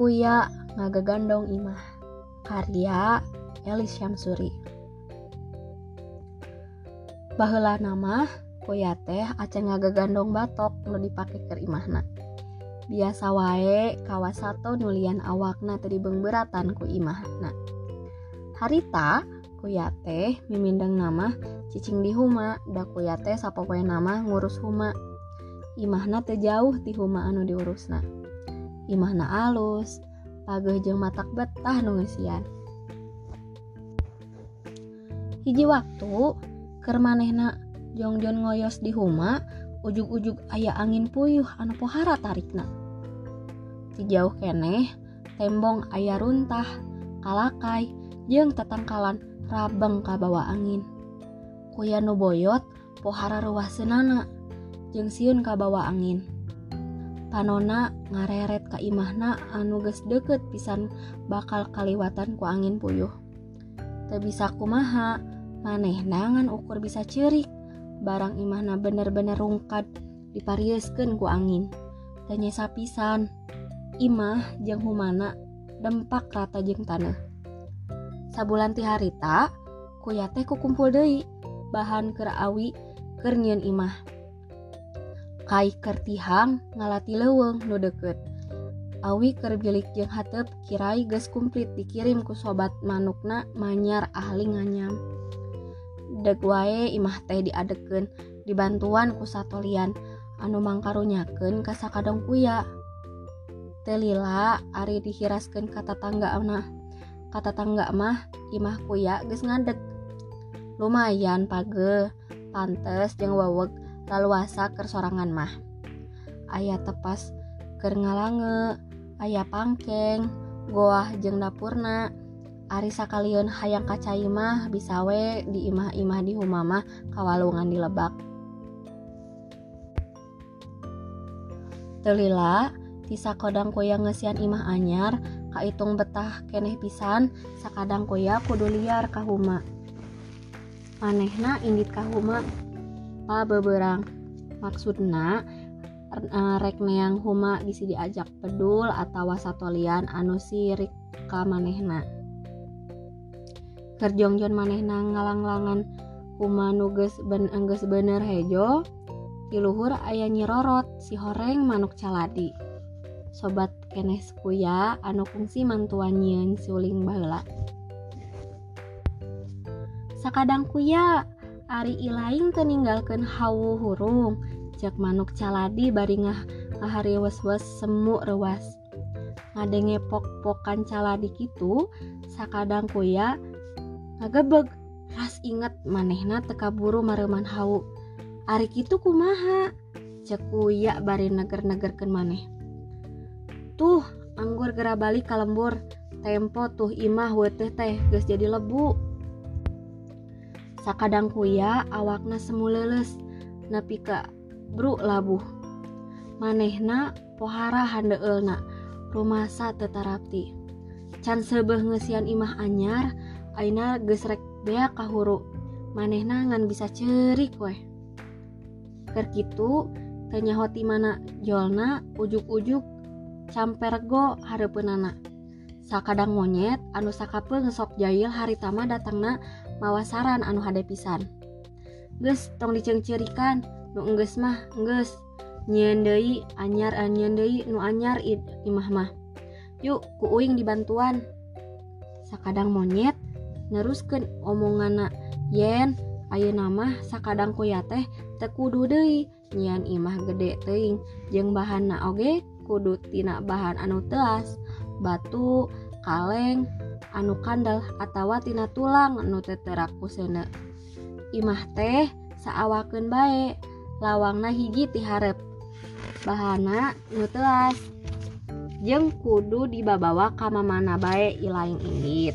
kuya ngagagandong imah karya Elis Syamsuri. Baheula nama kuya teh aceh ngagagandong batok nu dipake ke imahna. Biasa wae kawasato nulian awakna tadi beratan ku imahna. Harita kuya teh mimindeng nama cicing di huma da kuya teh sapopoe nama ngurus huma. Imahna teh jauh ti huma anu diurusna imahna alus. Pageh jeung matak betah nu nungesian hiji waktu keur manehna jongjon ngoyos di huma ujug-ujug aya angin puyuh anu pohara tarikna. Ti jauh keneh tembong aya runtah kalakai jeung tetangkalan rabeng ka bawa angin. Kuya nu boyot pohara ruah senana jeung siun ka bawa angin. panona ngareret ka imahna anu geus deket pisan bakal kaliwatan ku angin puyuh. Teu bisa kumaha manehna ngan ukur bisa cerik barang imahna bener-bener rungkad diparieskeun ku angin. Tanya sapisan imah jeung humana dempak rata jeung tanah. Sabulan ti harita kuya teh kukumpul deui bahan keur awi keur nyieun imah. Kaikkertihang ngalati leweng nu deket Awi kerbilik jeung hatep kirai geus kumplit dikirim ku sobat manukna manyar ahli nganyam. Deg wae imah teh diadeken dibantuan ku satolian. Anu mangkarunyakeun ka sakadong kuya. Telila ari dihiraskeun kata tangga mah kata tangga mah imah kuya geus ngadeg. Lumayan page pantes jeung weweg. Laluasa ker sorangan mah. Ayah tepas ker ngalange ayah pangkeng goah jeung dapurna. Ari sakaliun hayang kacai mah bisa we di imah-imah di humah mah kawalungan di lebak. Telila ti sakodang kuya ngesian imah anyar kaitung betah keneh pisan sakadang kuya kudu liar ka huma. Manehna indit ka tanpa beberang. Maksudna eh, rek neang huma gisi diajak pedul atau wasatolian anu sirik ka manehna. Kerjongjon manehna ngalanglangan huma nuges ben eh, engges bener hejo tiluhur ayah nyirorot si horeng manuk caladi. Sobat keneh sekuya anu fungsi mantuan nyieun suling baheula. Sakadang kuya Ari ilaing teninggalkan hawu hurung. Cek manuk caladi bari ngah ngahari wes-wes semu rewas ngadenge pok-pokan caladi gitu sakadang kuya ngagebeg. Ras inget manehna teka buru mareman hawu. Ari gitu kumaha? Cek kuya bari neger-negerkeun maneh. Tuh anggur gera balik kalembur. Tempo tuh imah weteh teh geus jadi lebu sakadang kuya awakna semu leles nepi ka bru labuh. Manehna pohara handeulna rumasa tetarapti. Can sebeh ngesian imah anyar aina geus rek beak kahuru. Manehna ngan bisa cerik weh. Keur kitu teu nyahoti mana jolna ujuk-ujuk campergo hareupeunana sakadang monyet anu sakapeung sok jahil haritama datangna mawasaran anu hade pisan. Geus tong dicengcirikan nu enggeus mah enggeus. Nyieun deui anyar eh, anyieun deui nu anyar id, imah mah. Yuk ku uing dibantuan. Sakadang monyet neruskeun omonganna yen ayeuna mah sakadang kuya teh teu kudu deui. Nyian imah gede teuing. Jeung bahanna oge kudu tina bahan anu teas. batu kaleng anu kandel atawa tina tulang nu teteraku sene imah teh saawakeun bae, lawangna hiji ti hareup. bahana nu nutelas Jeung kudu dibabawa ka mamana bae ilaing indit.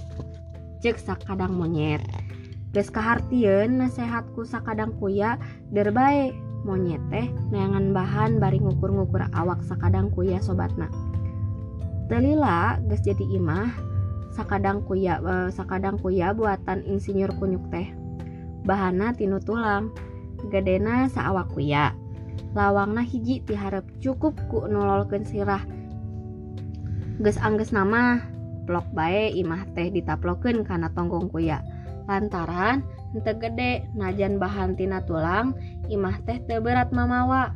cek sakadang monyet Geus kahartieun nasehatku sakadang kuya derbae monyet teh neangan bahan bari ngukur-ngukur awak sakadang kuya sobatna. Telila geus jadi imah sakadang kuya uh, sakadang kuya buatan insinyur kunyuk teh bahana tinu tulang gedena saawak kuya lawangna hiji tiharap cukup ku nololkeun sirah Ges angges nama blok bae imah teh ditaplokeun kana tonggong kuya. Lantaran henteu gede najan bahan tina tulang imah teh teu berat mamawa.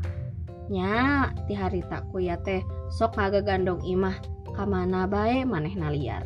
Nya ti harita kuya teh sok ngagagandong imah kamana bae manehna liar.